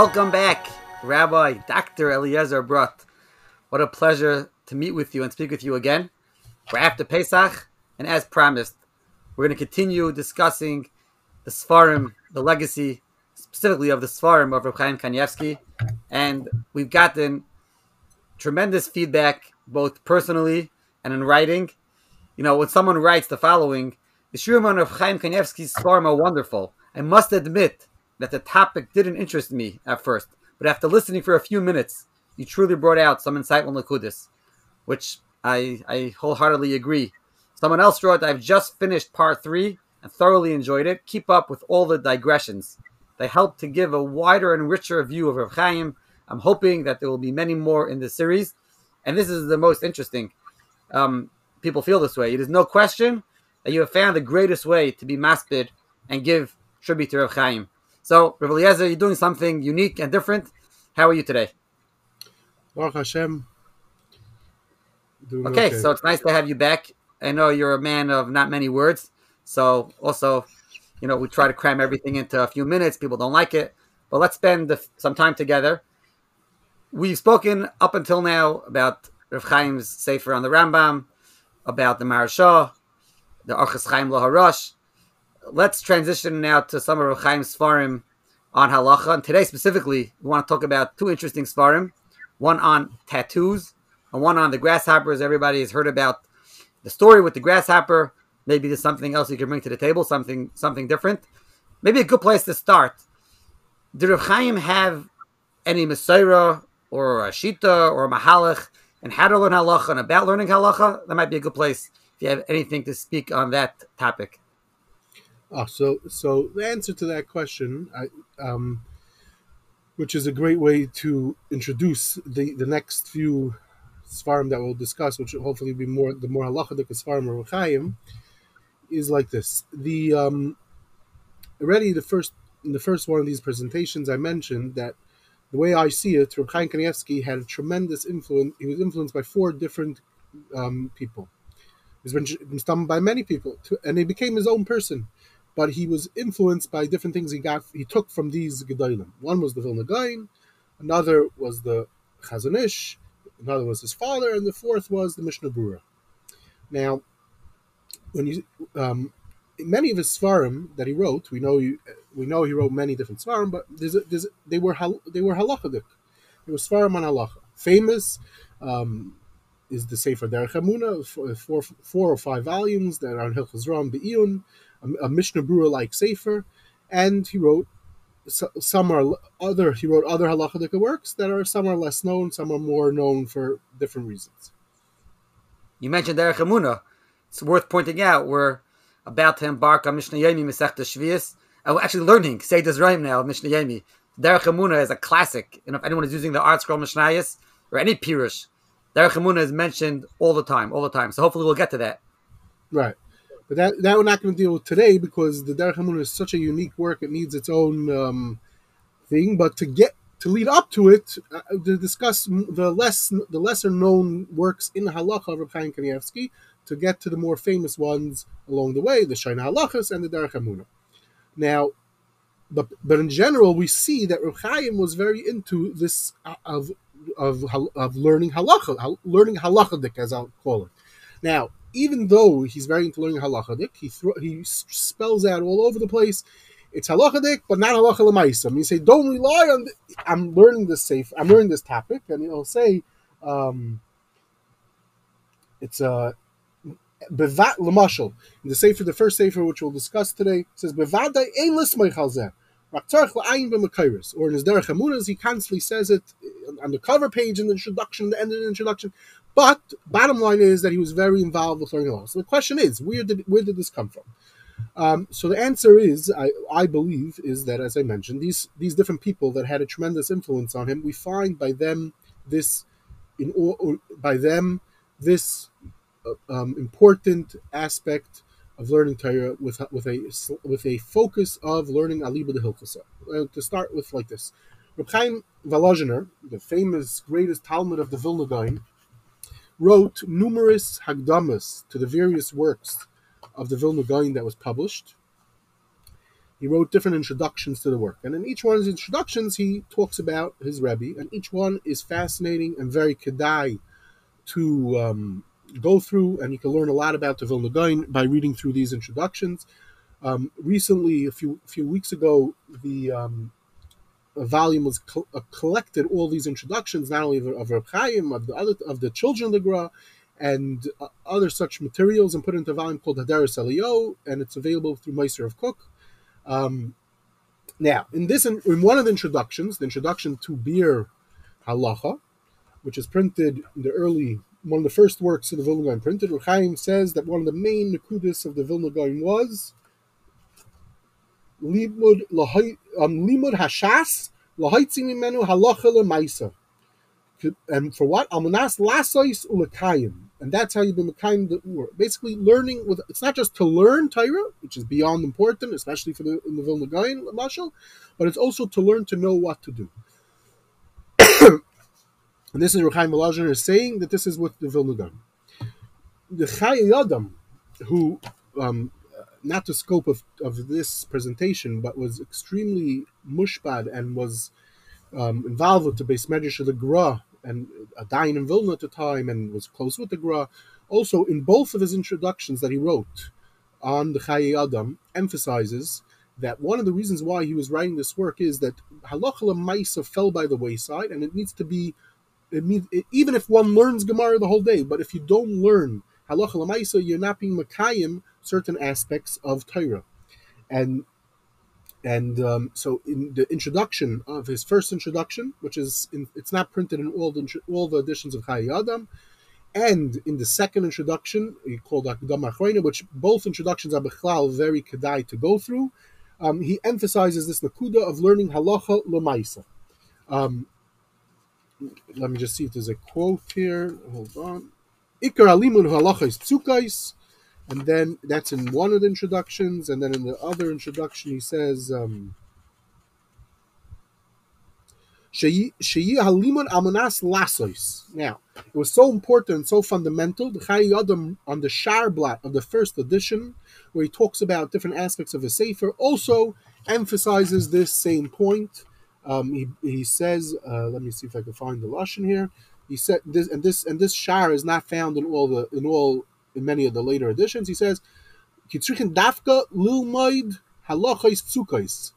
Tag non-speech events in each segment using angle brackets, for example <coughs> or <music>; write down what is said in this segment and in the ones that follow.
Welcome back, Rabbi Dr. Eliezer Brot. What a pleasure to meet with you and speak with you again. We're after Pesach, and as promised, we're going to continue discussing the Sfarim, the legacy specifically of the Sfarim of Reb Chaim Kanievsky, and we've gotten tremendous feedback both personally and in writing. You know, when someone writes the following, the Shurim of Chaim Kanievsky's Sfarim are wonderful. I must admit that the topic didn't interest me at first, but after listening for a few minutes, you truly brought out some insightful nakudis, which I, I wholeheartedly agree. Someone else wrote, I've just finished part three and thoroughly enjoyed it. Keep up with all the digressions. They help to give a wider and richer view of Rav Chaim. I'm hoping that there will be many more in the series. And this is the most interesting. Um, people feel this way. It is no question that you have found the greatest way to be maspid and give tribute to Rav Chaim. So, Rav Eliezer, you're doing something unique and different. How are you today? Baruch Hashem. Doing Okay, so it's nice to have you back. I know you're a man of not many words. So, also, you know, we try to cram everything into a few minutes. People don't like it. But let's spend the, some time together. We've spoken up until now about Rav Chaim's Sefer on the Rambam, about the Marashah, the Archas Chaim Laharash. Let's transition now to some of Rav Chaim's Svarim on Halacha. And today, specifically, we want to talk about two interesting Svarim one on tattoos and one on the grasshoppers. Everybody has heard about the story with the grasshopper. Maybe there's something else you can bring to the table, something something different. Maybe a good place to start. Did Rav Chaim have any Messiah or a Shita or a Mahalach and how to learn halacha and about learning halacha? That might be a good place if you have anything to speak on that topic. Oh, so so the answer to that question, I, um, which is a great way to introduce the, the next few svarim that we'll discuss, which will hopefully be more the more halachic svarim or Chaim, is like this. The um, already the first in the first one of these presentations, I mentioned that the way I see it, Reb Chaim Kanievsky had a tremendous influence. He was influenced by four different um, people. He's been stumbled by many people, and he became his own person. But he was influenced by different things he got. He took from these gedolim. One was the Vilna Gaon, another was the Chazon Ish, another was his father, and the fourth was the Mishnah Berurah. Now, when you um, many of his svarim that he wrote, we know we know he wrote many different svarim, but there's a, there's a, they were hal, they were halachic. They were svarim on halacha. Famous um, is the Sefer Derech Emuna, four or five volumes that are in Hilchos Ram Be'iyun, a, a Mishnah Berurah like Sefer, and he wrote some are other he wrote other halachic works that are some are less known, some are more known for different reasons. You mentioned Derech Emuna. It's worth pointing out we're about to embark on Mishnah Yomi Masechta Shvius. And we're actually learning Seidas Raim now, Mishnah Yomi. Derech Emuna is a classic. And if anyone is using the ArtScroll Mishnayos or any Pirush, Derech Emuna is mentioned all the time, all the time. So hopefully we'll get to that. Right. But that, that we're not going to deal with today because the Derech Emuna is such a unique work; it needs its own um, thing. But to get to lead up to it, uh, to discuss the less the lesser known works in Halacha of Chaim Kanievsky, to get to the more famous ones along the way, the Shaina Halachas and the Derech Emuna. Now, but but in general, we see that Reb Chaim was very into this uh, of of of learning halacha, learning halachadik, as I'll call it. Now, even though he's very into learning halachadik, he thro- he spells out all over the place. It's halachadik, but not halacha lemaisa. You say, don't rely on. The, I'm learning this safe. I'm learning this topic, and he'll say, um, it's a. Uh, Bevat lemashal in the sefer, the first sefer which we'll discuss today says bevada ein lismay chalzeh. Or in his Derech Emunas, he constantly says it on the cover page in the introduction, the end of the introduction. But bottom line is that he was very involved with learning law. So the question is, where did where did this come from? Um, so the answer is, I, I believe, is that as I mentioned, these these different people that had a tremendous influence on him, we find by them this in or, by them this uh, um, important aspect of learning Torah with with a with a focus of learning Aliba de Hilchasa. To start with, like this, Reb Chaim the famous greatest Talmud of the Vilna Gaon, wrote numerous hagdamas to the various works of the Vilna Gaon that was published. he wrote different introductions to the work. And in each one of his introductions, he talks about his Rebbe, and each one is fascinating and very kedai to um, go through, and you can learn a lot about the Vilna Gaon by reading through these introductions. Um, recently, a few few weeks ago, the um, volume was co- uh, collected all these introductions, not only of, of Reb Chaim, of the other of the children of the Gra, and uh, other such materials, and put into a volume called Hadaris Elio, and it's available through Mossad HaRav Kook. Um, now, in this, in, in, one of the introductions, the introduction to Beer Halacha, which is printed in the early, one of the first works of the Vilna Gaon printed, Rechaim says that one of the main nekudas of the Vilna Gaon was um, limud hashas lahaitzim mimenu. And for what? Amunas lasois ulekayim and that's how you be Mekayim the Ur. Basically, learning with it's not just to learn Torah, which is beyond important, especially for the in the Vilna Gaon Mashal, but it's also to learn to know what to do. <coughs> and this is Rechaim Melazhin is saying that this is what the Vilna Gaon. The Chayei who um, not the scope of, of this presentation, but was extremely mushbad and was um, involved with the base medrash of the Gra and a dying in Vilna at the time and was close with the Gra. Also, in both of his introductions that he wrote on the Chayei Adam, emphasizes that one of the reasons why he was writing this work is that halacha lemaisa fell by the wayside, and it needs to be. It means even if one learns Gemara the whole day, but if you don't learn halacha lemaisa, you're not being makayim certain aspects of Torah, and and um, so in the introduction of his first introduction, which is in, it's not printed in all the all the editions of Chayei Adam, and in the second introduction he called Akdam Achroina, which both introductions are bechlal very kedai to go through. Um, he emphasizes this nakuda of learning halacha lemaisa. Um, let me just see if there's a quote here. Hold on. Ikar alimun halacha is psukais and then that's in one of the introductions, and then in the other introduction he says. Um, now, it was so important so fundamental. The Adam on the Sharblat of the first edition, where he talks about different aspects of a Sefer, also emphasizes this same point. Um, he, he says, uh, let me see if I can find the Lashon here. He said this, and this and this Shar is not found in all the in all in many of the later editions. He says, "Kitzrichen dafka lilmoid halachais psukais,"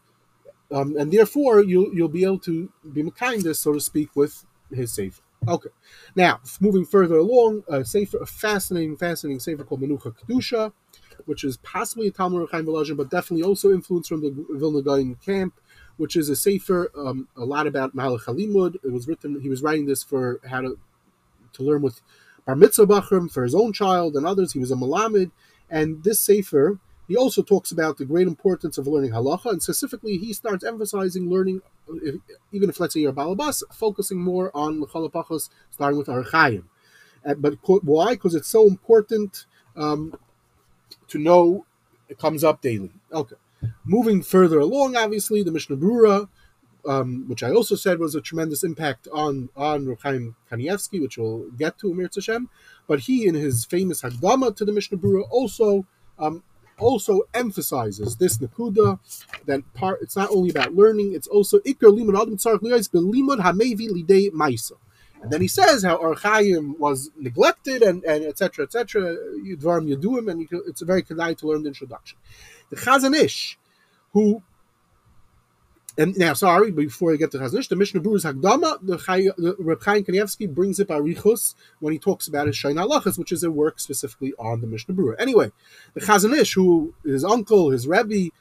um, and therefore you'll you'll be able to be kindness, so to speak, with his sefer. Okay, now moving further along, a sefer, a fascinating, fascinating sefer called Menucha Kedusha, which is possibly a Talmud Chaim Velazhin, but definitely also influenced from the Vilna Gaon camp, which is a sefer um, a lot about Malach Halimud. It was written. He was writing this for how to to learn with bar mitzvah bachrim for his own child and others. He was a malamed, and this sefer he also talks about the great importance of learning halacha, and specifically he starts emphasizing learning, even if let's say you're balabas, focusing more on lechalapachos, starting with archayim. But why? Because it's so important um, to know it comes up daily. Okay. Moving further along, obviously, the Mishnah Brura um, which I also said was a tremendous impact on on Ruchaim Kanievsky, which we'll get to Amir Tzashem. But he, in his famous Hagdama to the Mishnah Brura, also um, also emphasizes this nakuda that part. It's not only about learning; it's also limud adam tzarich liyos belimud hamevi lidei ma'isa. And then he says how Archaim was neglected and and etc. etc. Yudvarim Yaduim, and it's a very kedai to learn the introduction. The Chazon Ish, who and now, sorry, before I get to Chazon Ish, the Mishnah Berurah's Hagdama, the, Chai, the Reb Chaim Kanievsky brings it by Richus when he talks about his Shaina Lachas, which is a work specifically on the Mishnah Berurah. Anyway, the Chazon Ish, who his uncle, his Rebbe,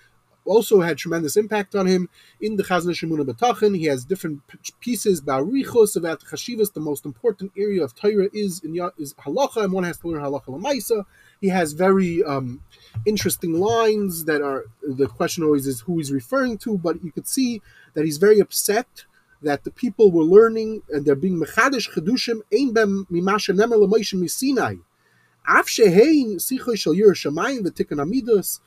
also had tremendous impact on him. In the Chazon Shemuna B'tachin, he has different pieces by Richus about Chashivas. The most important area of Torah is in is Halacha, and one has to learn Halacha Lamaisa. He has very um, interesting lines that are the question always is who he's referring to, but you could see that he's very upset that the people were learning and they're being mechadish chedushim ein bem mimasha nemer lemoishe misinai. Af shehein sichoy shel yer shamayim v'tikkun amidus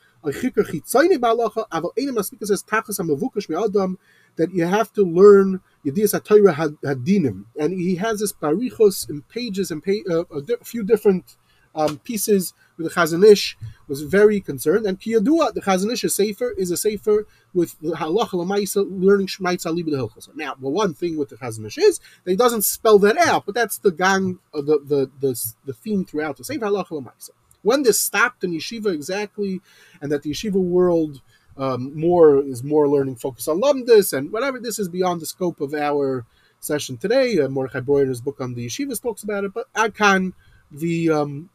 that you have to learn Yediyas HaTorah Hadinim. And he has this barichos in pages and uh, a, di- few different um, pieces where the Chazon Ish was very concerned. And Kiyadua, the Chazon Ish sefer is a sefer with the halacha lemaisa learning shmaitz aliba the hilchos. Now, well, one thing with the Chazon Ish is that he doesn't spell that out, but that's the gang, of the the the, the theme throughout the sefer halacha lemaisa. When this stopped in yeshiva exactly, and that the yeshiva world um, more is more learning focused on lumdis and whatever. This is beyond the scope of our session today. Uh, Mordechai Breuer's book on the yeshivas talks about it, but Adkan, the um,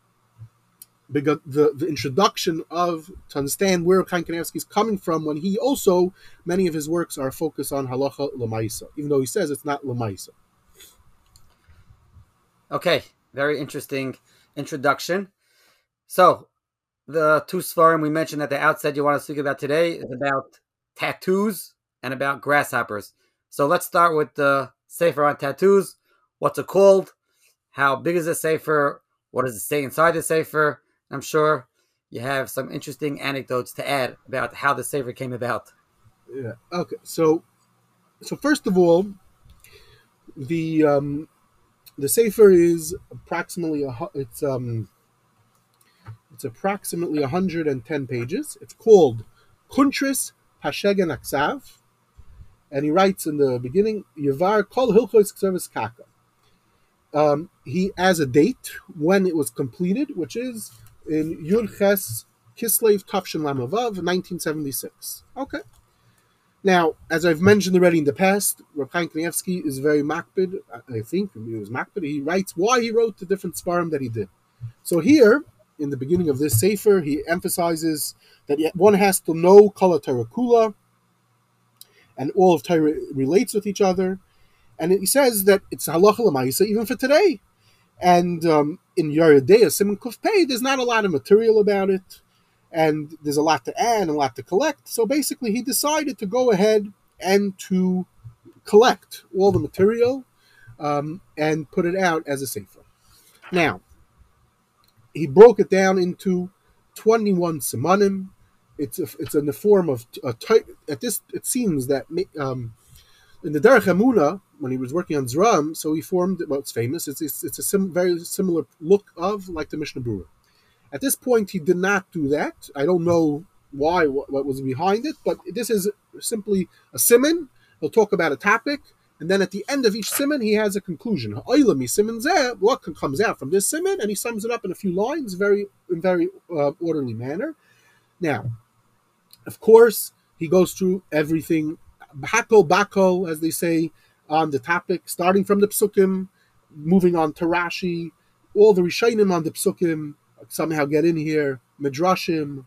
the, the introduction of to understand where Chaim is coming from when he also many of his works are focused on halacha lemaisa, even though he says it's not lemaisa. Okay, very interesting introduction. So the two svarim we mentioned at the outset you want to speak about today is about tattoos and about grasshoppers. So let's start with the safer on tattoos. What's it called? How big is the safer? What does it say inside the safer? I'm sure you have some interesting anecdotes to add about how the safer came about. Yeah. Okay. So, so first of all, the um, the safer is approximately a it's um it's approximately 110 pages. It's called Kuntris Pashegan Aksav. And he writes in the beginning, Yavar Kol Hilchos Kservis Kaka. Um, he has a date when it was completed, which is in Yurches Kislev Tafshin Lamavav, 1976. Okay. Now, as I've mentioned already in the past, Rav Chaim Kanievsky is very makbid. I think he was makbid. He writes why he wrote the different sparm that he did. So here, in the beginning of this sefer, he emphasizes that one has to know Kala Kula, and all of Torah relates with each other. And he says that it's halacha l'maisa even for today. And um, in Yeridea, Simon Kufpei, there's not a lot of material about it, and there's a lot to add and a lot to collect. So basically, he decided to go ahead and to collect all the material um, and put it out as a sefer. Now, he broke it down into 21 simanim. It's a, it's in the form of a type. At this, it seems that um, in the Derech Emuna, when he was working on Zram, so he formed what's famous. It's it's, it's a sim, very similar look of like the Mishnah Berurah. At this point, he did not do that. I don't know why, what, what was behind it, but this is simply a simon. He'll talk about a topic, and then at the end of each simon, he has a conclusion. What comes out from this simon, and he sums it up in a few lines, very in very uh, orderly manner. Now, of course, he goes through everything, bako bako, as they say, on the topic, starting from the psukim, moving on to Rashi, all the Rishainim on the psukim somehow get in here, Midrashim,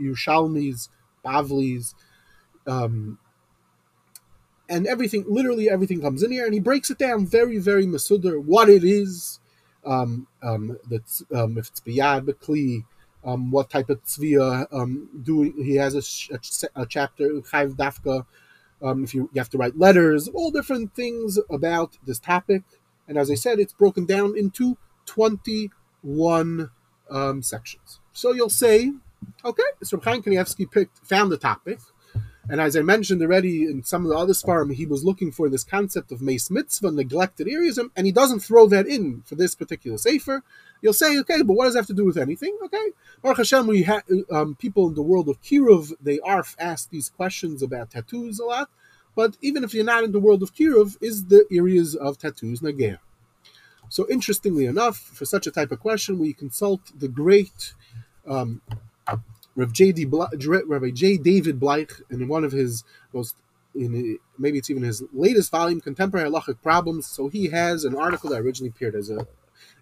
Yushalmis, Bavlis, um, and everything, literally everything comes in here, and he breaks it down very, very masudar, what it is, um, um, that's, um, if it's biyad, bakli, um, what type of tzvia um, doing. He has a, a, a chapter, chayv dafka, um, if you, you have to write letters, all different things about this topic. And as I said, it's broken down into 21 um, sections. So you'll say, okay, so Chaim Kanievsky picked, found the topic, and as I mentioned already in some of the other Sfarim, he was looking for this concept of Mace Mitzvah, neglected areas, and he doesn't throw that in for this particular Sefer. You'll say, okay, but what does that have to do with anything? Okay. Baruch Hashem, we have um, people in the world of Kiruv, they are asked these questions about tattoos a lot, but even if you're not in the world of Kiruv, is the areas of tattoos Nagea. So interestingly enough, for such a type of question, we consult the great um, Rav J. D. Rabbi J. David Bleich, in one of his most, in maybe it's even his latest volume, Contemporary Halachic Problems. So he has an article that originally appeared as a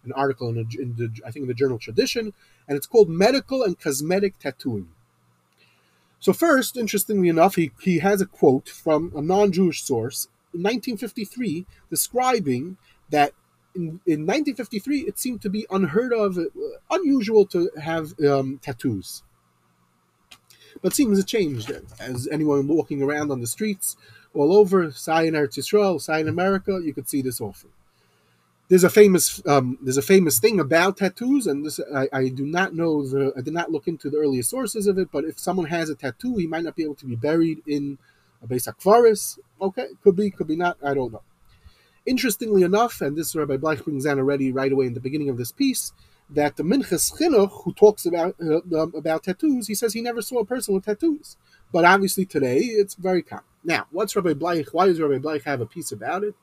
an article in, a, in the I think in the journal Tradition, and it's called Medical and Cosmetic Tattooing. So first, interestingly enough, he, he has a quote from a non-Jewish source in 1953 describing that in, in 1953 it seemed to be unheard of, uh, unusual to have um, tattoos. But seems it changed as anyone walking around on the streets all over, in Eretz Yisrael, Sai America, you could see this often. There's a famous um, there's a famous thing about tattoos, and this I, I, do not know the I did not look into the earliest sources of it, but if someone has a tattoo, he might not be able to be buried in a Beis Akvaris. Okay, could be, could be not, I don't know. Interestingly enough, and this Rabbi Bleich brings down already right away in the beginning of this piece, that the Minchas Chinuch, who talks about uh, um, about tattoos, he says he never saw a person with tattoos. But obviously today it's very common. Now, what's Rabbi Bleich? Why does Rabbi Bleich have a piece about it?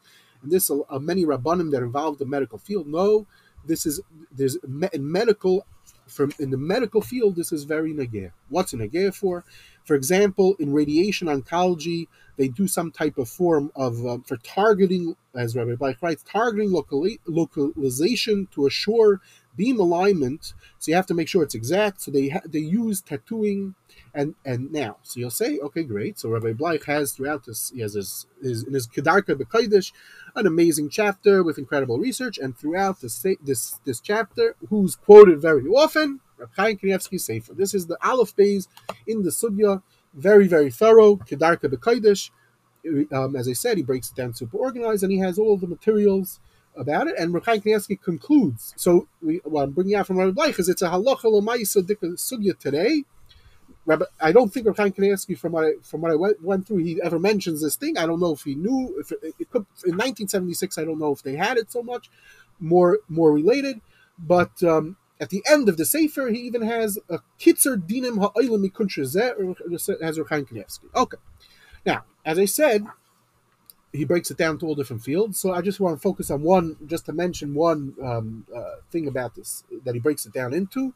And this, uh, many rabbanim that involved the medical field know this is there's in medical from in the medical field this is very negay. What's a negay for? For example, in radiation oncology, they do some type of form of uh, for targeting, as Rabbi Bleich writes, targeting locali- localization to assure beam alignment. So you have to make sure it's exact. So they ha- they use tattooing and and now. So you'll say, okay, great. So Rabbi Bleich has throughout this, he has his, his in his Kedarka B'Kodesh, an amazing chapter with incredible research, and throughout this this this chapter, who's quoted very often, Rabbi Chaim Kanievsky Sefer. This is the Aleph Bays in the Sugya, very very thorough Kedarka B'Kodesh. Um, as I said, he breaks it down super organized, and he has all the materials about it. And Rechaim Kanievsky concludes. So we, what I'm bringing out from Rabbi Bleich is it's a halacha l'maisa sugya today. Rabbi, I don't think Rechaim Kanievsky, from what I, from what I went, went, through, he ever mentions this thing. I don't know if he knew. If it, it, could in 1976, I don't know if they had it so much, more more related. But um, at the end of the sefer, he even has a kitzer dinim ha'olim mikuntrezeh as Rechaim Kanievsky. Okay, now as I said, he breaks it down to all different fields. So I just want to focus on one, just to mention one um, uh, thing about this that he breaks it down into.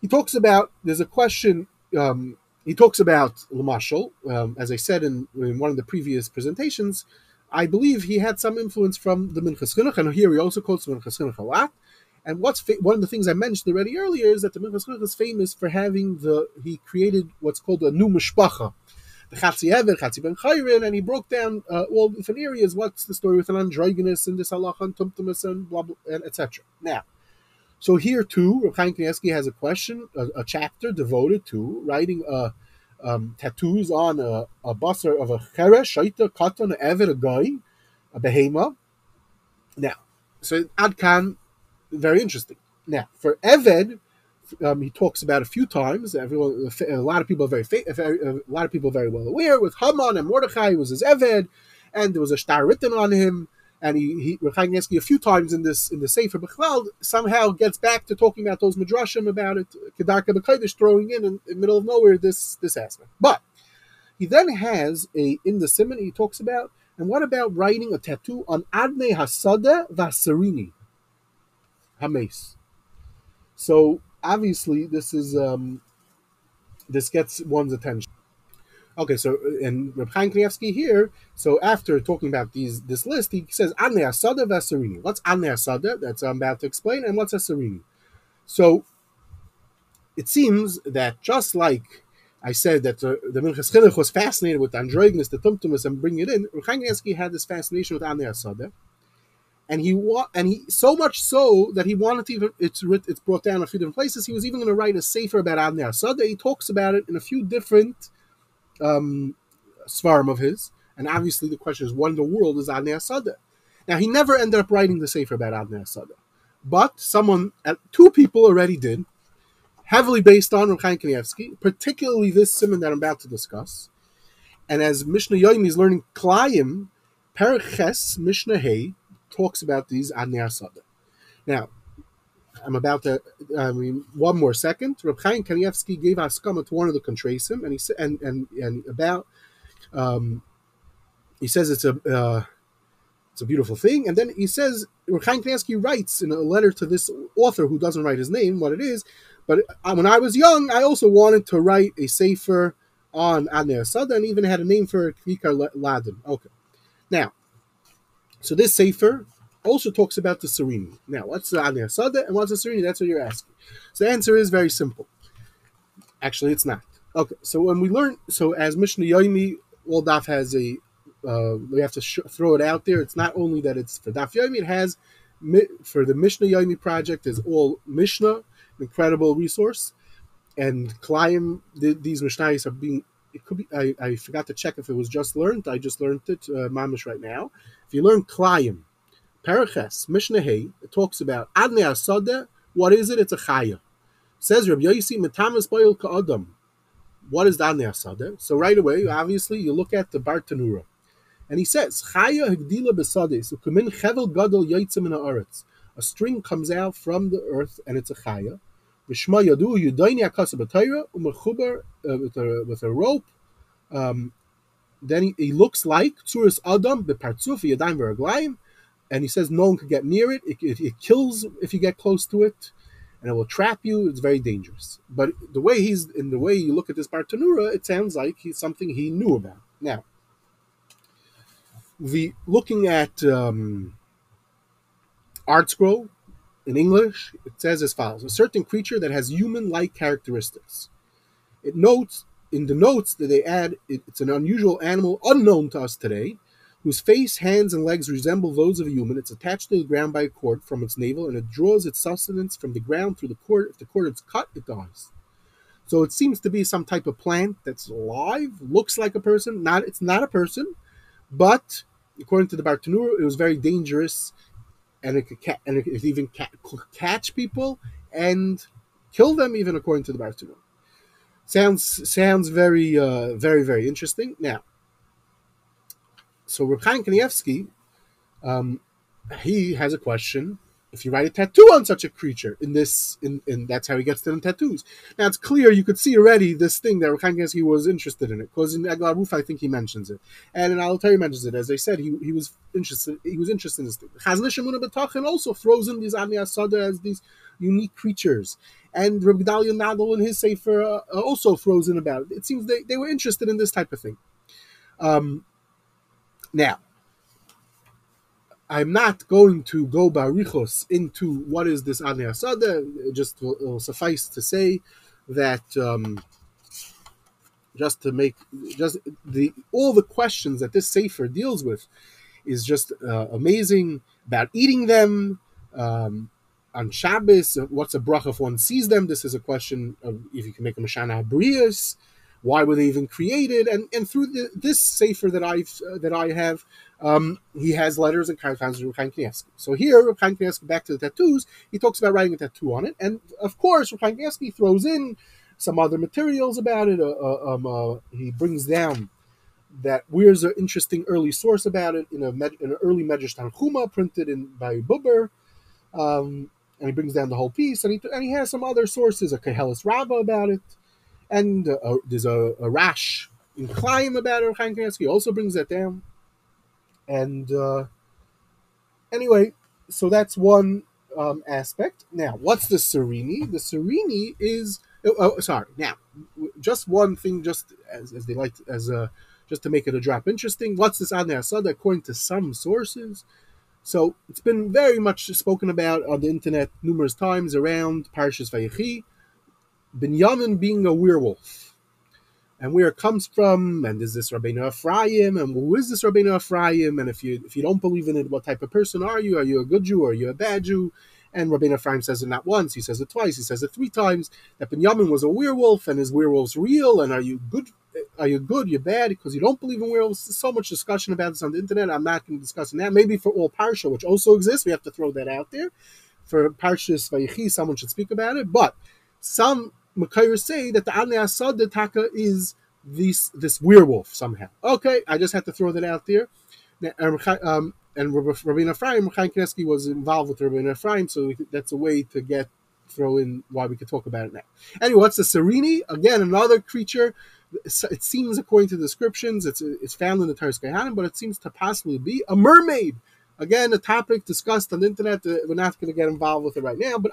He talks about there's a question. Um, he talks about Lamashal, um, as I said in, in, one of the previous presentations. I believe he had some influence from the Minchas Chinuch, and here he also quotes the Minchas Chinuch a lot. And what's fa- one of the things I mentioned already earlier is that the Minchas Chinuch is famous for having the he created what's called a new mishpacha, the Chatzi Ever, Chatzi Ben Chayrin, and he broke down uh, all different areas. What's the story with an androgynous and this halacha and tumtumus and blah, blah and etc. Now, so here too, Reb Chaim Kanievsky has a question, a, a, chapter devoted to writing uh, um, tattoos on a, a basar of a cheresh, shaita, katan, ever, a guy, a behema. Now, so Adkan, very interesting. Now, for Eved, um, he talks about a few times. Everyone, a lot of people are very, a lot of people very well aware. With Haman and Mordechai was his Eved, and there was a star written on him. And he, he a few times in this in the Sefer Bechlal somehow gets back to talking about those midrashim about it. Kedarka B'Kodesh throwing in, in the middle of nowhere this this aspect. But he then has a in the Simon he talks about. And what about writing a tattoo on Adne Hasada Vasarini? Hames. So obviously this is um, this gets one's attention. Okay, so and Reb Chaim Kanievsky here. So after talking about these this list, he says Ane Asada Vasarini. What's Ane Asada? That's I'm about to explain. And what's Asarini? So it seems that just like I said that the, the Minchas Chinuch was fascinated with androgynous, the tumtumus, and bringing it in, Reb had this fascination with Ane Asada and he wa- and he so much so that he wanted to even it's it's brought down a few different places. He was even going to write a sefer about Adnei Asada. He talks about it in a few different um, svarim of his, and obviously the question is, what in the world is Adnei Asada? Now he never ended up writing the sefer about Adnei Asada, but someone, uh, two people already did, heavily based on Reb Chaim Kanievsky, particularly this simon that I'm about to discuss. And as Mishnah Yoim is learning Klayim, Periches Mishnah Hay talks about these Adnei Asada. Now, I'm about to. I mean, one more second. Reb Chaim Kanievsky gave Haskama to one of the Contrasim, and he said, and and and about. Um, he says it's a uh, it's a beautiful thing, and then he says Reb Chaim Kanievsky writes in a letter to this author who doesn't write his name what it is, but uh, when I was young, I also wanted to write a sefer on Adnei Asada, and even had a name for Kvikar Ladin. Okay, now so this Sefer also talks about the Serini. Now, what's the Adnei Asada and what's the Serini? That's what you're asking. So the answer is very simple. Actually, it's not. Okay, so when we learn, so as Mishnah Yoimi, well, Daf has a, uh, we have to sh- throw it out there. It's not only that it's for Daf Yoimi, it has, for the Mishnah Yoimi project, is all Mishnah, incredible resource. And Klayim, the, these Mishnahs are being it could be I, I forgot to check if it was just learned. I just learned it, uh, mamish right now. If you learn Klayim, Paraches, Mishnah it talks about Adnei Asada. What is it? It's a chaya. Says Rabbi Yosi Metamas Boil Ka'adam. What is Adnei Asada? So right away, obviously, you look at the Bartanura. And he says, Chaya Hagdila Besades, Ukumin Chevel Gadol Yoitzim in a string comes out from the earth and it's a chaya. V'shma yadu yudaini akasa b'tayra u'mechuber uh, with a rope. Um, then he, he looks like tzuris adam bepartzuf yadayim v'raglayim, and he says no one can get near it. It, it. it kills if you get close to it, and it will trap you. It's very dangerous. But the way he's in the way you look at this Bartanura, it sounds like he's something he knew about. Now, the looking at um, ArtScroll in English, it says as follows: a certain creature that has human-like characteristics. It notes in the notes that they add it, it's an unusual animal unknown to us today, whose face, hands, and legs resemble those of a human. It's attached to the ground by a cord from its navel, and it draws its sustenance from the ground through the cord. If the cord is cut, it dies. So it seems to be some type of plant that's alive, looks like a person. Not it's not a person, but according to the Bartanur, it was very dangerous, and it could ca- and it could even ca- catch people and kill them, even according to the Bartanur. Sounds sounds very uh, very very interesting. Now, so Reb Chaim Kanievsky, um, he has a question. If you write a tattoo on such a creature, in this, in, in that's how he gets to the tattoos. Now it's clear you could see already this thing that Kanievsky was interested in it because in Roof I think he mentions it, and in Altair mentions it. As I said, he, he was interested. He was interested in this thing. Ish B'Tachin also throws in these Ani Asada as these unique creatures. And Reb Gedalia Nadel in his Sefer uh, also throws in about it. It seems they, they were interested in this type of thing. Um, now, I'm not going to go barichos into what is this Ani Asada. Just will, will suffice to say that um, just to make just the all the questions that this sefer deals with is just uh, amazing about eating them um, on Shabbos. What's a bracha if one sees them? This is a question of if you can make a mashana brias. Why were they even created? And and through the, this sefer that I've uh, that I have, um, he has letters and correspondence with Chaim Kanievsky. So here, Chaim Kanievsky, back to the tattoos, he talks about writing a tattoo on it, and of course, Chaim Kanievsky throws in some other materials about it. Uh, uh, um, uh, he brings down that where's an interesting early source about it in a in an early Medrash Tanchuma printed in by Buber. Um, and he brings down the whole piece, and he and he has some other sources, a Kehelis Rabbah about it, and uh, there's a, a rash in Chaim about it. Chaim Kanievsky also brings that down, and uh, anyway, so that's one um, aspect. Now, what's the Serini? The Serini is oh, oh, sorry. Now, just one thing, just as, as they like, to, as a just to make it a drop interesting. What's this Adnei Asada? According to some sources, so it's been very much spoken about on the internet numerous times around Parshas Vayechi, Binyamin being a werewolf, and where it comes from, and is this Rabbeinu Ephraim, and who is this Rabbeinu Ephraim, and if you if you don't believe in it, what type of person are you? Are you a good Jew are you a bad Jew? And Rabbeinu Ephraim says it not once, he says it twice, he says it three times, that Binyamin was a werewolf, and is werewolves real, and are you good are you good, you're bad, because you don't believe in werewolves. There's so much discussion about this on the internet. I'm not going to discuss that. Maybe for all Parsha, which also exists, we have to throw that out there. For Parshas Vayechi, someone should speak about it. But some Makayr say that the Adnei Asad, Taka, is this this werewolf somehow. Okay, I just had to throw that out there. Um, and Rabbi Ephraim, Chaim Kanievsky was involved with Rabbi Ephraim, so that's a way to get throw in why we could talk about it now. Anyway, what's the Serini? Again, another creature it seems, according to the descriptions, it's it's found in the Toras Kohanim, but it seems to possibly be a mermaid. Again, a topic discussed on the internet. Uh, we're not going to get involved with it right now, but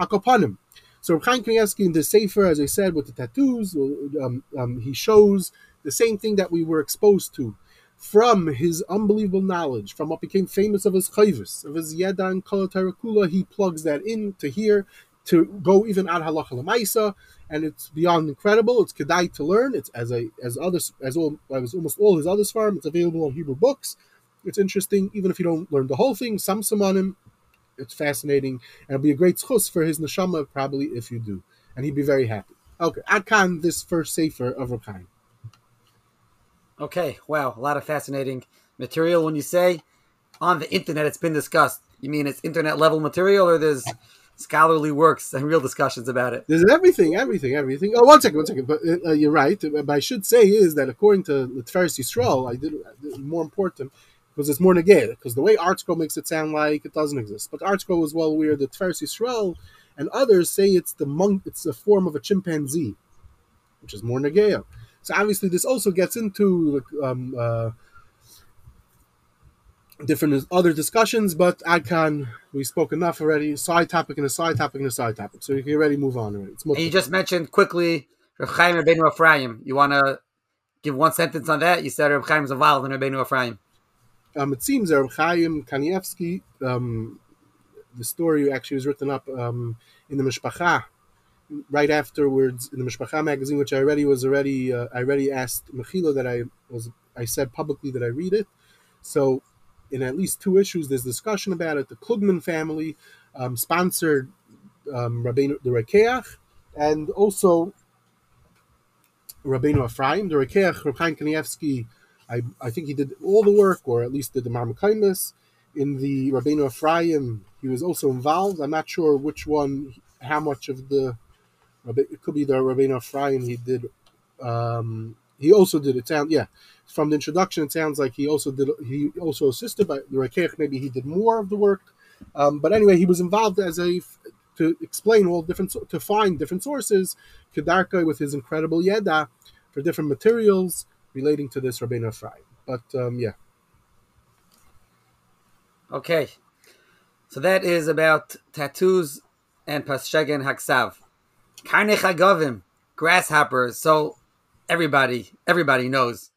Akopanim. So Chaim Kanievsky in the Sefer, as I said, with the tattoos, um, um, he shows the same thing that we were exposed to from his unbelievable knowledge, from what became famous of his chayvus, of his Yedan Kala he plugs that in to here to go even ad halacha lemaisa, and it's beyond incredible. It's kedai to learn. It's as a as others as all as almost all his other farm. It's available on Hebrew books. It's interesting, even if you don't learn the whole thing. Some simonim, it's fascinating, and it'll be a great schus for his neshama probably if you do, and he'd be very happy. Okay, Adkan, this first sefer of a kind. Okay, wow, a lot of fascinating material. When you say on the internet, it's been discussed. You mean it's internet level material, or there's scholarly works and real discussions about it. There's everything, everything, everything. Oh, one second, one second. But uh, you're right. But I should say is that according to the Tiferes Yisrael, I did more important. Because it's more negated. Because the way ArtScroll makes it sound like it doesn't exist, but ArtScroll is well aware the Tiferes Yisrael and others say it's the monk, it's the form of a chimpanzee, which is more negaya. So obviously, this also gets into um, uh, different other discussions, but can we spoke enough already. Side topic and a side topic and a side topic. So you can already move on already. and you just mentioned quickly Reb Chaim Rabbeinu Ephraim. You want to give one sentence on that? You said Reb a involved in Rabbeinu Ephraim. Um, it seems Reb Chaim Kanievsky, um, the story actually was written up um, in the Mishpacha right afterwards in the Mishpacha magazine, which I already was already uh, I already asked Mechila that I was I said publicly that I read it. So in at least two issues, there's discussion about it. The Klugman family um, sponsored um, Rabbeinu, the Rekeach, and also Rabbeinu Ephraim. The Rekeach, Reb Chaim Kanievsky, I, I think he did all the work, or at least did the Marmakaimis. In the Rabbeinu Ephraim, he was also involved. I'm not sure which one, how much of the, it could be the Rabbeinu Ephraim he did. Um, he also did it sound yeah from the introduction it sounds like he also did he also assisted by the Rekech maybe he did more of the work um, but anyway he was involved as a to explain all different to find different sources Kedarka with his incredible yeda for different materials relating to this Rabbeinu Ephraim. But um, yeah. Okay. So that is about tattoos and Paschegen Haksav. Karnei Chagavim grasshoppers. So everybody everybody knows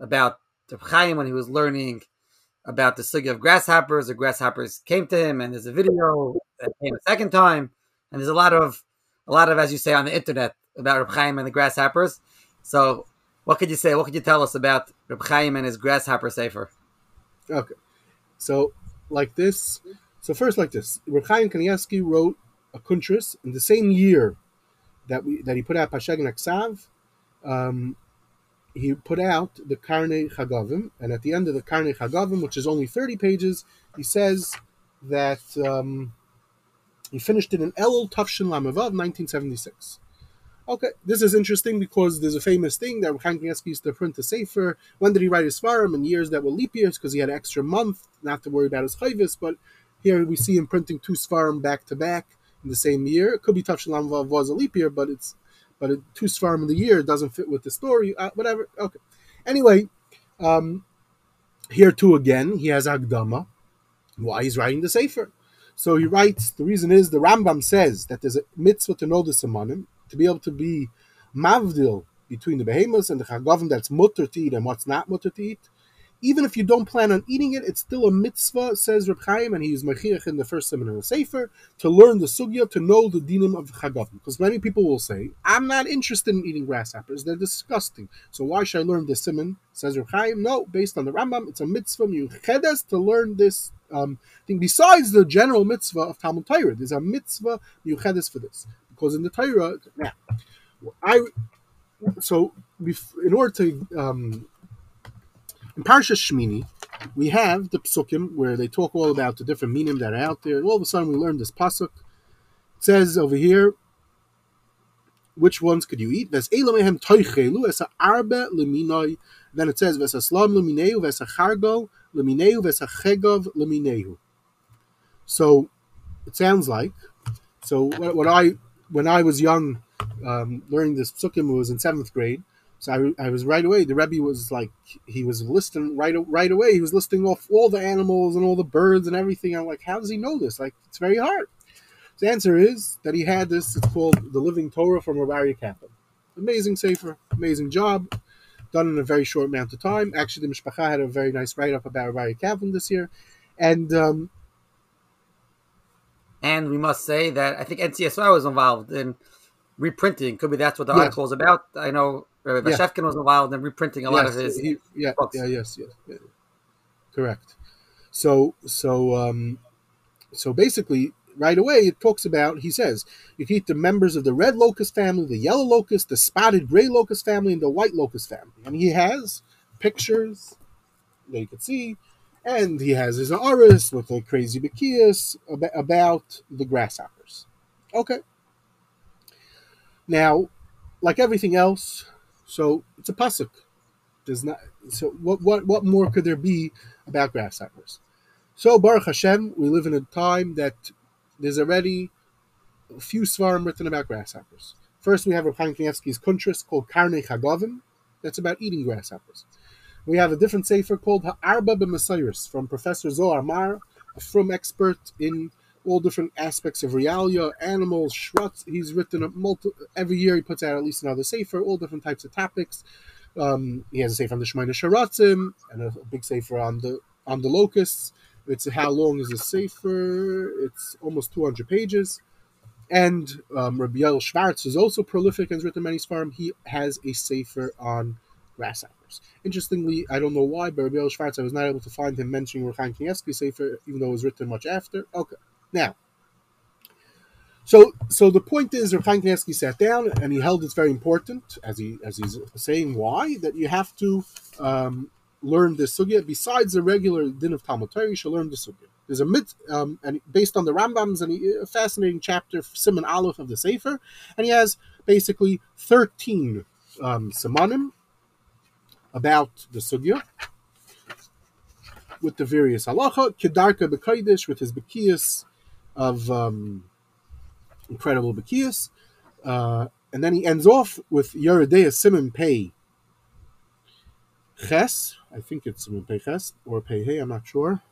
about the Chaim when he was learning about the sugi of grasshoppers. The grasshoppers came to him, and there's a video that came a second time, and there's a lot of a lot of as you say on the internet about Reb Chaim and the grasshoppers. So, what could you say? What could you tell us about Reb Chaim and his grasshopper sefer? Okay, so like this. So first, like this, Reb Chaim Kanievsky wrote a kuntris in the same year that we that he put out Pasheg Aksav um, he put out the Karne Chagavim, and at the end of the Karne Chagavim, which is only 30 pages, he says that um, he finished it in Elul Tafshin Lamavav, 1976. Okay, this is interesting because there's a famous thing that Chaim used to print a sefer. When did he write his farm? In years that were leap years because he had an extra month, not to worry about his chayvis. But here we see him printing two svarim back to back in the same year. It could be Tafshin Lamavav was a leap year, but it's but a, two Svarim in the year doesn't fit with the story. Uh, whatever. Okay. Anyway, um, here too again he has Agdama. Why he's writing the Sefer? So he writes. The reason is the Rambam says that there's a mitzvah to know the simonim to be able to be mavdil between the behemoths and the chagavim that's mutter to eat and what's not mutter to eat even if you don't plan on eating it, it's still a mitzvah, says Reb Chaim, and he is Mechirach in the first seminar of Sefer, to learn the sugya, to know the dinim of Chagavim. Because many people will say, I'm not interested in eating grasshoppers, they're disgusting. So why should I learn the simon? Says Reb Chaim, no, based on the Rambam, it's a mitzvah, yuchedes, to learn this um, thing. Besides the general mitzvah of Talmud Torah, there's a mitzvah, yuchedes, for this. In the Torah, now, I, so in order to um, in Parsha Shmini, we have the psukim where they talk all about the different meaning that are out there, and all of a sudden we learn this pasuk. It says over here, which ones could you eat? Then it says vesaslam lemineu vesachargo lemineu vesachegov lemineu. So it sounds like so. What, what I when I was young, um, learning this psukim was in seventh grade. So I, I was right away. The Rebbe was like, he was listing right right away. He was listing off all the animals and all the birds and everything. I'm like, how does he know this? Like, it's very hard. The answer is that he had this. It's called the Living Torah from Rabbi Kaplan. Amazing sefer, amazing job, done in a very short amount of time. Actually, the Mishpacha had a very nice write up about Rabbi Kaplan this year, and um, and we must say that I think NCSY was involved in reprinting. Could be that's what the yeah. article is about. I know Rabbi yeah. Bashevkin was involved in reprinting a yes, lot of his he, yeah, books. Yeah, yes, yes, yeah. correct. So, so, um, so basically, right away, it talks about. He says you can eat the members of the red locust family, the yellow locust, the spotted gray locust family, and the white locust family. And he has pictures that you can see, and he has his aris with a crazy bakias about the grasshoppers. Okay. Now, like everything else, so it's a pasuk. does not. So what what what more could there be about grasshoppers? So Baruch Hashem, we live in a time that there's already a few svarim written about grasshoppers. First, we have Rav Chaim Kanievsky's called Karnei Chagovim. That's about eating grasshoppers. We have a different sefer called Ha'arba B'Masayris from Professor Zohar Amar, a from expert in all different aspects of realia, animals, shrutz. He's written a multi, every year he puts out at least another sefer, all different types of topics. Um, he has a sefer on the Shemaina Sharatzim and a, big sefer on the on the locusts. It's how long is a sefer? It's almost 200 pages. And um, Rabbi Yoel Schwartz is also prolific and has written many svarim. He has a sefer on Interestingly, I don't know why, but Rabbi Schwartz, I was not able to find him mentioning Reb Chaim Kanievsky sefer, even though it was written much after. Okay, now. So, so the point is, Reb Chaim Kanievsky sat down and he held it's very important, as he as he's saying, why that you have to um, learn the sugya besides the regular din of Talmud Torah. You should learn the sugya. There's a mit, um, and based on the Rambam's and a fascinating chapter, Simon Aleph of the Sefer, and he has basically thirteen um, simanim about the sugya with the various halacha. Kedarka Bekaidish with his bekias of um, incredible bekias, uh, and then he ends off with Yeridea Simon Pei Ches. I think it's Simon Pei Ches or Pei Hey. I'm not sure.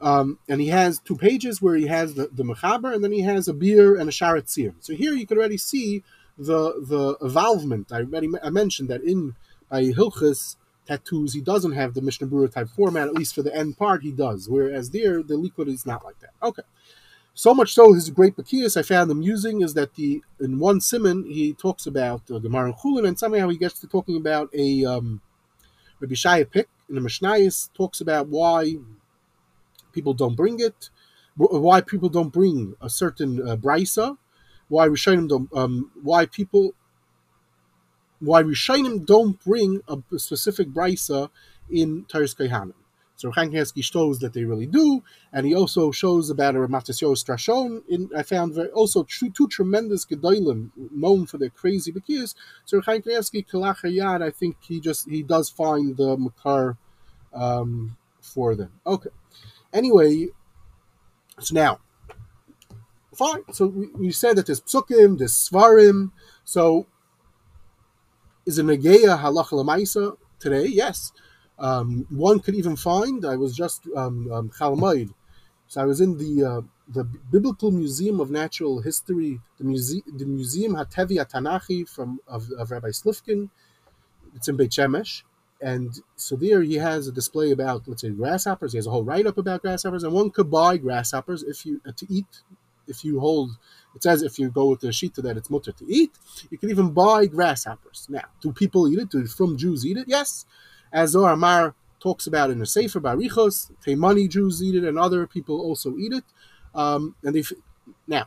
Um, and he has two pages where he has the, the mechaber, and then he has a beer and a sharet tzir. So here you can already see the the evolvement. I already I mentioned that in by Hilchis tattoos, he doesn't have the Mishnah Berurah type format, at least for the end part, he does. Whereas there, the liquid is not like that. Okay. So much so, his great Bakias I found amusing is that the in one simon he talks about uh, Gemara Chulin, and somehow he gets to talking about a um, Rabbi Shaya pick in the Mishnayis talks about why people don't bring it, why people don't bring a certain uh, brisa, why Rishonim don't, um, why people, why Rishonim don't bring a specific brisa in Toras Kohanim. So Chankensky shows that they really do, and he also shows about a Mattisyahu Strashun. In I found very, also two, two tremendous gedolim known for their crazy bekiyas. So Chankensky Kalachayad, I think he just he does find the makar um, for them. Okay. Anyway, so now, fine. So we, we said that there's psukim, there's svarim. So is a negeya halacha lemaisa today? Yes. Um, one could even find. I was just um, um, Chalmaid. So I was in the uh, the Biblical Museum of Natural History, the museum, the Museum Hatevi Tanachi from of, of Rabbi Slifkin. It's in Beit Shemesh, and so there he has a display about let's say grasshoppers. He has a whole write up about grasshoppers, and one could buy grasshoppers if you uh, to eat. If you hold, it says if you go with the shita that it's mutter to eat. You can even buy grasshoppers. Now, do people eat it? Do from Jews eat it? Yes, as Zohar Amar talks about in the Sefer Barichos, Taimani Jews eat it, and other people also eat it. Um, and they now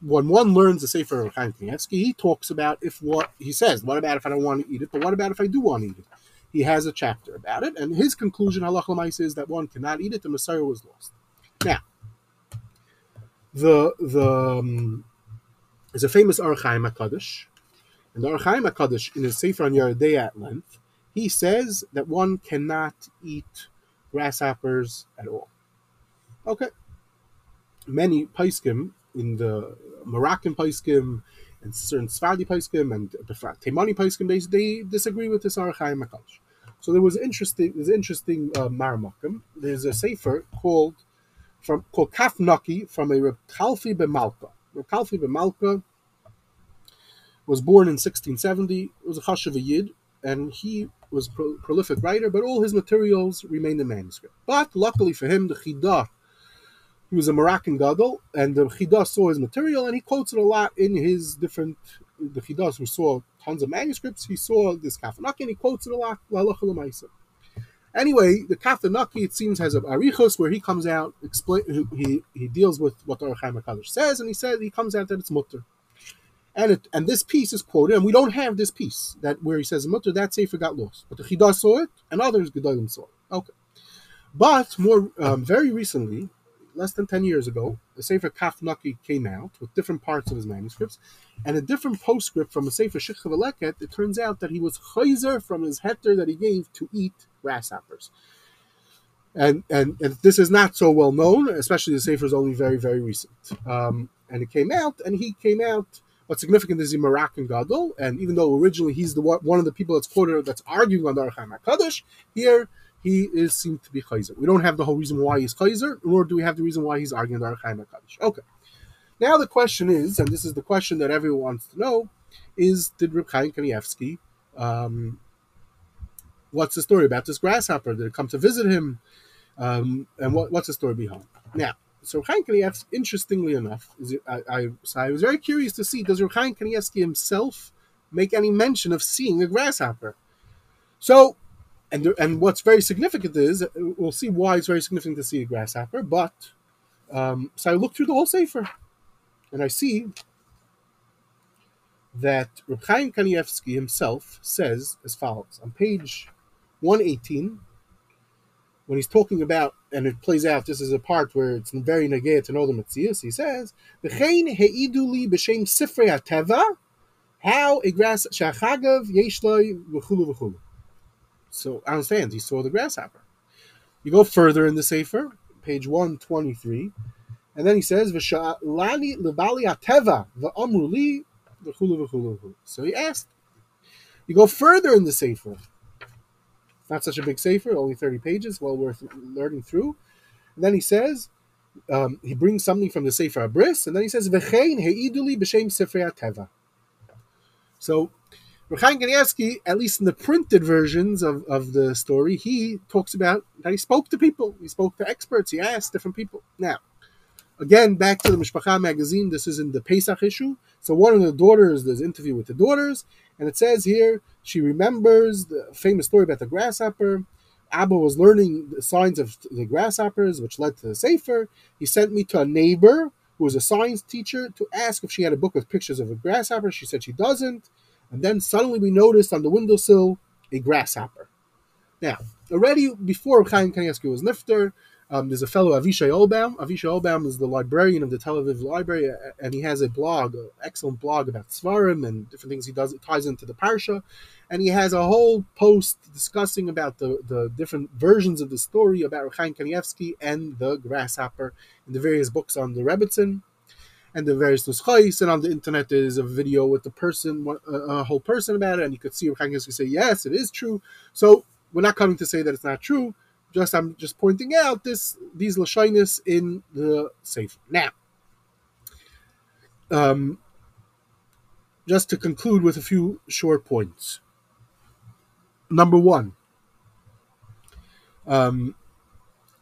when one learns the Sefer of Chaim he talks about if what he says, what about if I don't want to eat it, but what about if I do want to eat it? He has a chapter about it, and his conclusion, halach is that one cannot eat it. The Messiah was lost. Now, the the um, a famous Ohr HaChaim Hakadosh, and the Ohr HaChaim Hakadosh in his Sefer on Yeridei at length, he says that one cannot eat grasshoppers at all. Okay, many paiskim in the Moroccan paiskim and certain Sfardi paiskim and Taimani paiskim, they, they disagree with this Ohr HaChaim Hakadosh. So there was interesting. There's interesting uh, Maramakim. There's a sefer called from called Kaf Naki from a Reb Kalfi Bemalka. Reb ben Malka was born in 1670. He was a Chashav Yid, and he was a pro- prolific writer, but all his materials remained in manuscript. But luckily for him, the Chidah, he was a Moroccan gadol, and the Chidah saw his material, and he quotes it a lot in his different. The Chidah who saw tons of manuscripts. He saw this Kaf Naki and he quotes it a lot. Anyway, the Kaf Naki, it seems, has a arichos where he comes out, explain, he, he deals with what the Ohr HaChaim HaKadosh says, and he says he comes out that it's mutter. And it, and this piece is quoted, and we don't have this piece that where he says mutter. That sefer got lost, but the Chidah saw it, and others Gedolim saw it. Okay, but more um, very recently, less than 10 years ago, the Sefer Kaf Naki came out with different parts of his manuscripts, and a different postscript from a Sefer Veleket, it turns out that he was chayzer from his heter that he gave to eat grasshoppers. And, and, and this is not so well known, especially the Sefer is only very, very recent. Um, and it came out, and he came out. What's significant is the Moroccan Gadol, and even though originally he's the one of the people that's quoted that's arguing on the Ohr HaChaim HaKadosh, here he is seemed to be Chayzer. We don't have the whole reason why he's Chayzer, nor do we have the reason why he's arguing on the Ohr HaChaim HaKadosh. Okay. Now the question is, and this is the question that everyone wants to know, is did Reb Kanievsky, um, what's the story about this grasshopper? It come to visit him? Um, and what, what's the story behind? Now, so Chaim Kanievsky, interestingly enough, is, I, I, so I was very curious to see does Chaim Kanievsky himself make any mention of seeing a grasshopper? So, and and what's very significant is we'll see why it's very significant to see a grasshopper. But um, so I looked through the whole sefer, and I see that Reb Kanievsky himself says as follows on page one eighteen when he's talking about, and it plays out, this is a part where it's very negay to know the Metzias, he says, V'chein ateva, how a grass, shachagav yeshloi v'chulu v'chulu. So, I understand, he saw the grasshopper. You go further in the Sefer, page 123, and then he says, V'sha'lani lebali ateva v'amru li v'chulu v'chulu v'chulu. So he asked. You go further in the Sefer, not such a big sefer, only 30 pages, well worth learning through. And then he says, um, he brings something from the Sefer Habris, and then he says, V'chein he'iduli b'shem Sefer Teva. So, Reb Chaim Kanievsky, at least in the printed versions of, of the story, he talks about that he spoke to people, he spoke to experts, he asked different people. Now, again, back to the Mishpacha magazine, this is in the Pesach issue. So, one of the daughters, there's an interview with the daughters, and it says here she remembers the famous story about the grasshopper. Abba was learning the signs of the grasshoppers, which led to the Sefer. He sent me to a neighbor who was a science teacher to ask if she had a book with pictures of a grasshopper. She said she doesn't. And then suddenly we noticed on the windowsill a grasshopper. Now, already before Chaim Kanievsky was Nifter, um, there's a fellow Avishai Olbaum. Avishai Olbaum is the librarian of the Tel Aviv Library, and he has a blog, an excellent blog about Svarim and different things he does. It ties into the Parsha, and he has a whole post discussing about the, the different versions of the story about Chaim Kanievsky and the grasshopper in the various books on the Rebbitzin and the various nuschais. And on the internet, there's a video with the person, a whole person about it, and you could see Chaim Kanievsky say, "Yes, it is true." So we're not coming to say that it's not true just I'm just pointing out this these lashonis in the sefer. Now, um, just to conclude with a few short points. Number one, um,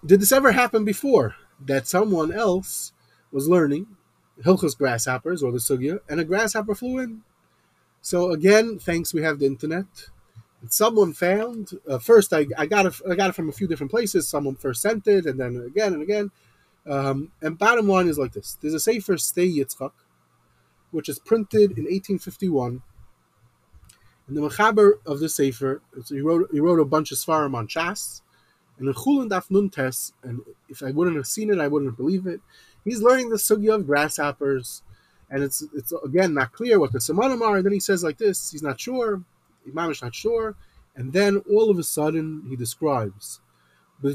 did this ever happen before that someone else was learning Hilchos grasshoppers or the sugya, and a grasshopper flew in? So again, thanks we have the internet someone found uh, first I, I got it I got it from a few different places. Someone first sent it, and then again and again. Um, and bottom line is like this: there's a Sefer Stay Yitzchak, which is printed in 1851. And the Mechaber of the Sefer, so he wrote he wrote a bunch of svarim on Chas, and in Chulin Daf Nuntes, and if I wouldn't have seen it, I wouldn't believe it. He's learning the sugya of grasshoppers, and it's it's again not clear what the simonim are. And then he says like this: he's not sure. Imamish not sure. And then all of a sudden he describes I've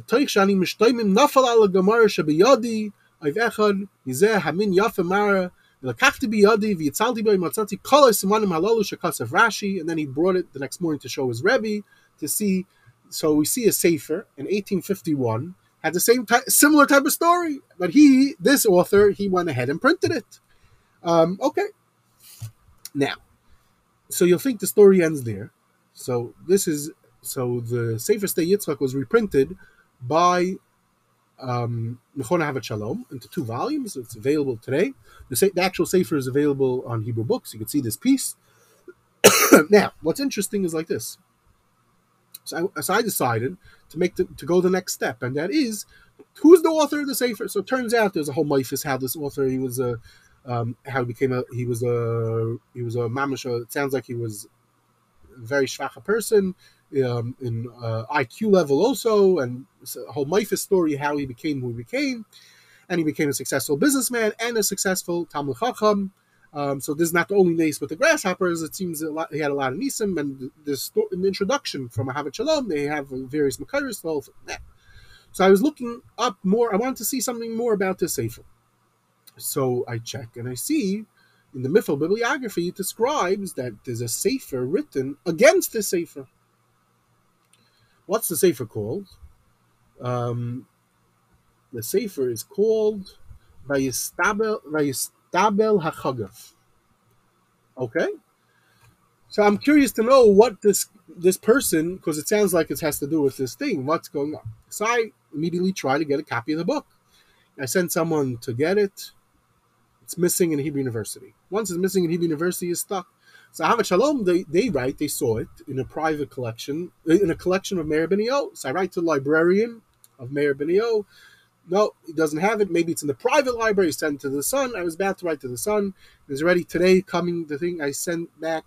Rashi, and then he brought it the next morning to show his Rebbe to see. So we see a Sefer in 1851 had the same type, similar type of story, but he, this author, he went ahead and printed it. Um, okay. Now, so you'll think the story ends there. So this is so the Sefer Stay Yitzchak was reprinted by um, Mechon Shalom into two volumes. It's available today. The, the, actual Sefer is available on Hebrew Books. You can see this piece. <coughs> now, what's interesting is like this. So I, so I decided to make the, to go the next step, and that is who's the author of the Sefer. So it turns out there's a whole mythos how this author he was a um, how he became a he was a he was a mamisha. It sounds like he was a very schwache person um, in uh, IQ level also, and a whole Miphis story how he became who he became. and he became a successful businessman and a successful Talmud Chacham. Um, so this is not the only nace with the grasshoppers. It seems lot, he had a lot of nisim, and this in the introduction from Ahavat Shalom, they have various makaris. So I was looking up more. I wanted to see something more about this sefer. So I check and I see in the Mifal bibliography it describes that there's a sefer written against the sefer. What's the sefer called? Um, the sefer is called Vayistabel Hachagav. Okay, so I'm curious to know what this this person, because it sounds like it has to do with this thing. What's going on? So I immediately try to get a copy of the book. I send someone to get it. It's missing in Hebrew University. Once it's missing in Hebrew University, it's stuck. So Ahavat Shalom, they, they write, they saw it in a private collection, in a collection of Meir Benayahu. So I write to the librarian of Meir Benayahu. No, he doesn't have it. Maybe it's in the private library. Send to the son. I was about to write to the son. It's already today coming. The thing I sent back.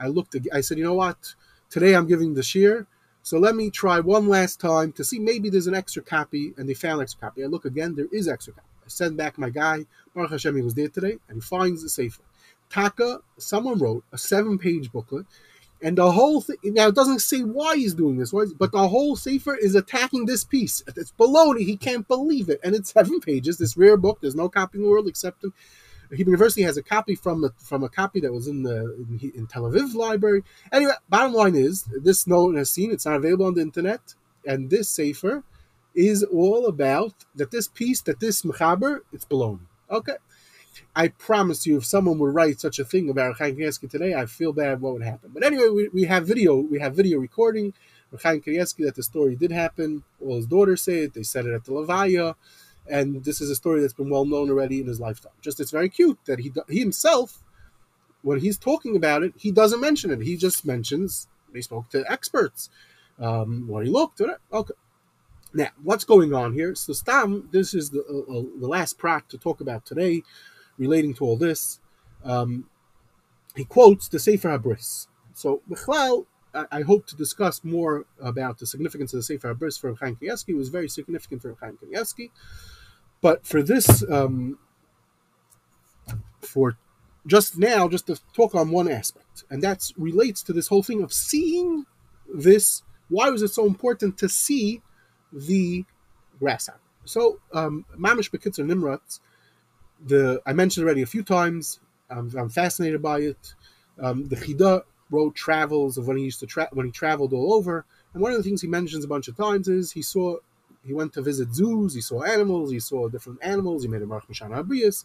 I looked. I said, you know what? Today I'm giving the shear. So let me try one last time to see maybe there's an extra copy, and they found extra copy. I look again. There is extra copy. I send back my guy. Baruch Hashem, he was there today, and he finds the sefer. Taka, someone wrote a seven-page booklet and the whole thing now it doesn't say why he's doing this, but the whole Sefer is attacking this piece. It's baloney. He can't believe it. And it's seven pages, this rare book. There's no copy in the world except in Hebrew University has a copy from a, from a copy that was in the in, in Tel Aviv library. Anyway, bottom line is this no one has seen. It's not available on the internet, and this Sefer is all about that this piece, that this mechaber, it's baloney. Okay, I promise you, if someone would write such a thing about Chaim Kanievsky today, I feel bad what would happen. But anyway, we, we have video, we have video recording of Chaim Kanievsky that the story did happen. All his daughters say it. They said it at the Levaya, and this is a story that's been well known already in his lifetime. Just it's very cute that he he himself, when he's talking about it, he doesn't mention it. He just mentions he spoke to experts. Um, when he looked okay. Now, what's going on here? So, Stam, this is the, uh, uh, the last prat to talk about today relating to all this. Um, he quotes the Sefer Habris. So, Bichlal, I, I hope to discuss more about the significance of the Sefer Habris for Chaim Kanievsky. It was very significant for Chaim Kanievsky. But for this, um, for just now, just to talk on one aspect, and that relates to this whole thing of seeing this. Why was it so important to see the grasshopper? So, um, Mamish Bekitzer Nimrat the I mentioned already a few times. I'm, I'm fascinated by it. Um, the Chida wrote travels of when he used to tra- when he traveled all over, and one of the things he mentions a bunch of times is he saw he went to visit zoos, he saw animals, he saw different animals, he made a Mark Abrius,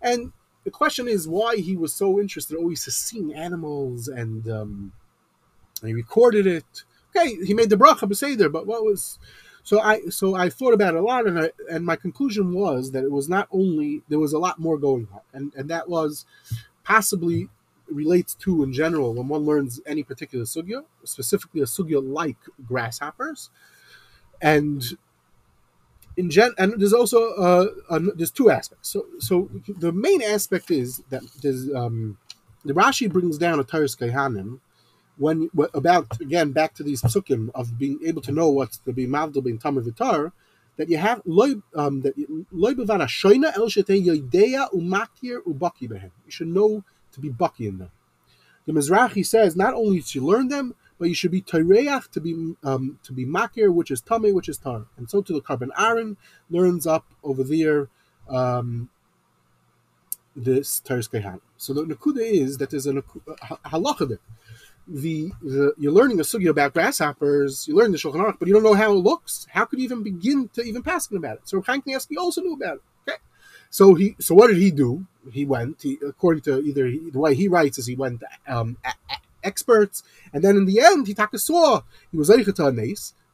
and the question is why he was so interested always to seeing animals and, um, and he recorded it. Okay, he made the bracha beseder, but what was so I so I thought about it a lot, and I, and my conclusion was that it was not only there was a lot more going on, and and that was possibly relates to in general when one learns any particular sugya, specifically a sugya like grasshoppers, and in gen and there's also uh, there's two aspects. So so the main aspect is that there's um, the Rashi brings down a Toras Kohanim when about again back to these psukim of being able to know what's the be mavdil being tam vitar, that you have loy um, that loy bevara shoyna el shetei yodeya umakir ubaki behem. You should know to be bucky in them. The Mizrahi says not only to learn them, but you should be toreach to be um, to be makir, which is tame, which is tar, and so to the Korban Aharon learns up over there. Um, this Teres So the Nakuda is that there's a, a halacha there the, the you're learning a sugya about grasshoppers, you learn the Shulchan Aruch, but you don't know how it looks. How could you even begin to even pass him about it? So Chaim Kanievsky also knew about it. Okay, so he so what did he do? He went. He according to either he, the way he writes is he went um, a, a, experts, and then in the end he saw he was able to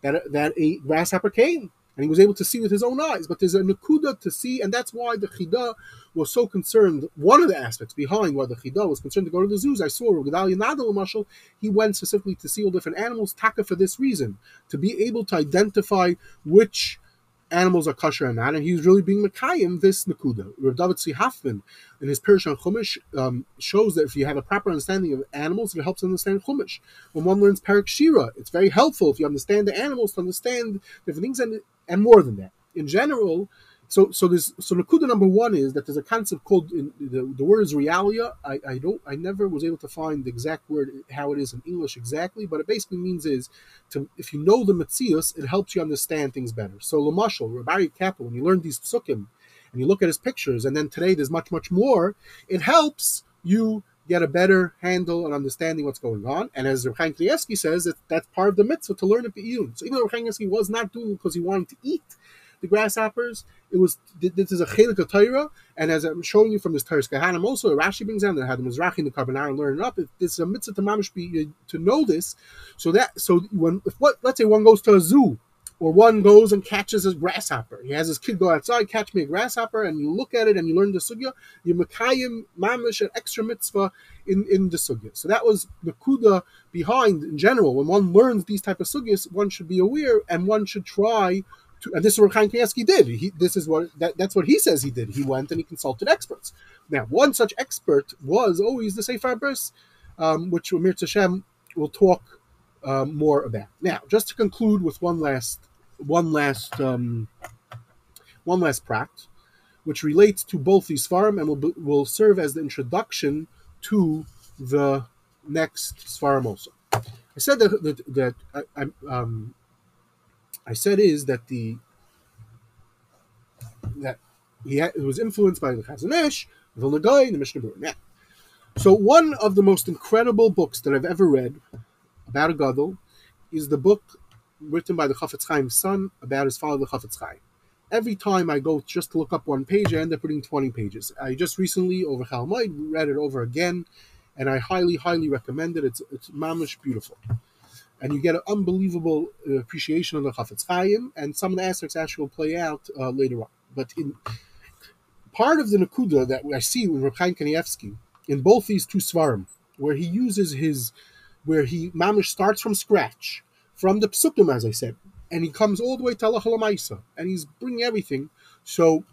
that that a grasshopper came and he was able to see with his own eyes. But there's a nakuda to see, and that's why the chida was so concerned. One of the aspects behind why the chida was concerned to go to the zoos, I saw Gedalia Nadel Marshall. He went specifically to see all different animals, taka for this reason, to be able to identify which animals are kosher and not, and he's really being Mekayim this Nakuda. Rav David Tzvi Hoffmann in his Pirish on Chumash um, shows that if you have a proper understanding of animals, it helps to understand Chumash. When one learns Parak Shira, it's very helpful if you understand the animals to understand different things and, and more than that. In general, so so this so Nakuda number one is that there's a concept called in, the, the word is realia. I, I don't I never was able to find the exact word how it is in English exactly, but it basically means is to if you know the Metzius, it helps you understand things better. So Lamashal, Rabbi Kappa, when you learn these psukim and you look at his pictures, and then today there's much, much more, it helps you get a better handle and understanding what's going on. And as Chaim Kanievsky says, that that's part of the mitzvah to learn at Be'iyun. So even though Chaim Kanievsky was not doing it because he wanted to eat the grasshoppers, it was this is a chelik Torah, and as I'm showing you from this Torah Kohanim, also Rashi brings down that had the Mizrahi and the Korban Aharon learn it up. This is a mitzvah to mamish be uh, to know this, so that so when if what let's say one goes to a zoo or one goes and catches a grasshopper. He has his kid go outside, catch me a grasshopper, and you look at it and you learn the sugya. You makayim mamish an extra mitzvah in, in the sugya. So that was the kuda behind in general. When one learns these type of sugyas, one should be aware and one should try to. And this is what Chaim Kanievsky did. He, this is what that, that's what he says he did. He went and he consulted experts. Now, one such expert was always the Sefer Bris, um, which Amir Tashem will talk um, more about. Now, just to conclude with one last one last um, one last pract, which relates to both these farm and will, will serve as the introduction to the next Svarim also. I said that that, that I, um, I said is that the that he had, was influenced by the Chazon Ish, Vilna Gaon, and the Mishnah Berurah. Now, so one of the most incredible books that I've ever read about a gadol is the book written by the Chafetz Chaim's son about his father, the Chafetz Chaim. Every time I go just to look up one page, I end up reading 20 pages. I just recently, over Chalmai, read it over again, and I highly, highly recommend it. It's, it's mamish beautiful. And you get an unbelievable uh, appreciation of the Chafetz Chaim, and some of the aspects actually will play out uh, later on. But in part of the Nakuda that I see with Reb Kanievsky, in both these two Svarim, where he uses his, where he mamish starts from scratch, from the psukim, as I said, and he comes all the way to Allah and he's bringing everything. So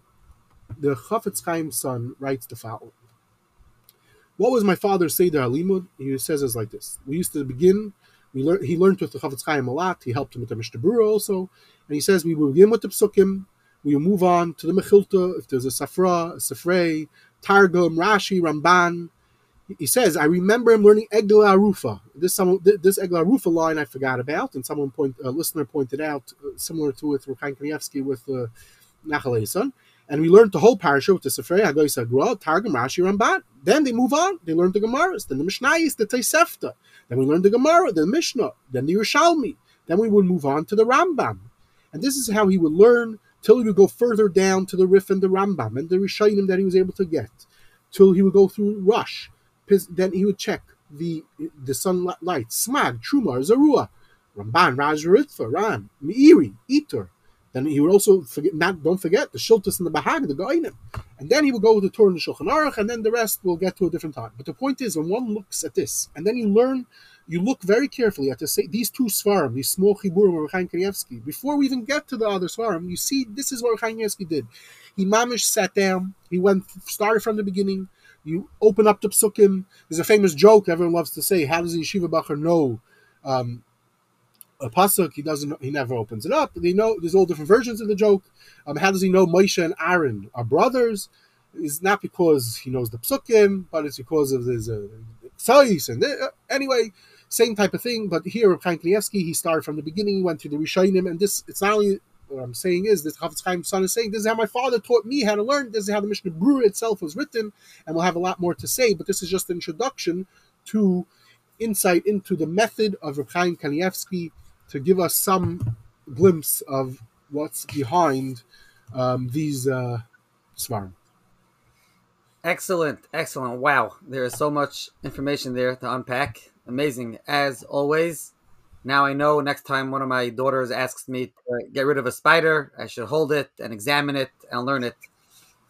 the Chafetz Chaim's son writes the following. What was my father Seder Alimud? He says it's like this. We used to begin, we learn, he learned with the Chafetz Chaim a lot. He helped him with the Mishnah Berurah also. And he says we will begin with the psukim, we will move on to the Mechilta, if there's a Sifra, a Sifrei, Targum, Rashi, Ramban, he says, I remember him learning Egla Rufa. This some this Egla Arufa line I forgot about, and someone point a listener pointed out uh, similar to it with Ruchain Kanievsky with uh, Nachal And we learned the whole parasha with the Sefer Hagoy Sagra, Targum, Rashi, Ramban. Then they move on. They learn the Gemaras, then the Mishnayis, the Tosefta. Then we learn the Gemara, then the Mishnah, then the Yerushalmi. Then we would move on to the Rambam. And this is how he would learn till he would go further down to the Rif and the Rambam and the Rishonim that he was able to get. Till he would go through Rush then he would check the the sunlight, Smag, Trumar, Zarua, Ramban, Raj Ritva, Ram, Meiri, Eater. Then he would also forget not don't forget the Shultas and the Bahag, the Goinim. And then he would go with the Torah and the Shulchan Aruch, and then the rest we'll get to a different time. But the point is, when one looks at this, and then you learn, you look very carefully at the, say, these two Svarim, these small Chiburim of Chaim Kanievsky, before we even get to the other Svarim, you see this is what Chaim Kanievsky did. He mamish sat down, he went started from the beginning, you open up the psukim. There's a famous joke everyone loves to say. How does the yeshiva bacher know um, a pasuk? He doesn't. He never opens it up. They know there's all different versions of the joke. Um, how does he know Moshe and Aaron are brothers? It's not because he knows the psukim, but it's because of his uh, size and uh, anyway. Same type of thing, but here Reb Chaim he started from the beginning, he went to the Rishonim, and this it's not only what I'm saying is this Chafetz Chaim's son is saying this is how my father taught me how to learn. This is how the Mishnah Berurah itself was written, and we'll have a lot more to say. But this is just an introduction to insight into the method of Reb Chaim Kanievsky to give us some glimpse of what's behind um, these uh, svarim. Excellent, excellent. Wow, there is so much information there to unpack. Amazing, as always. Now I know next time one of my daughters asks me to get rid of a spider, I should hold it and examine it and learn it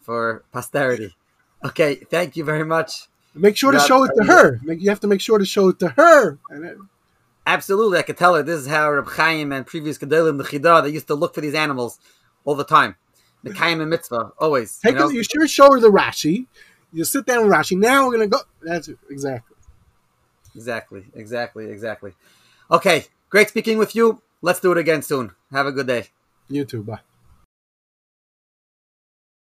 for posterity. Okay, thank you very much. Make sure to show it to her. You have to make sure to show it to her. Absolutely, I could tell her this is how Reb Chaim and previous Gedolim, the Chida, they used to look for these animals all the time. The Chaim and Mitzvah, always. Take you, know? you sure show her the Rashi. You sit down with Rashi. Now we're gonna go. That's it. Exactly. Exactly. Exactly. Exactly. Okay, great speaking with you. Let's do it again soon. Have a good day. You too. Bye.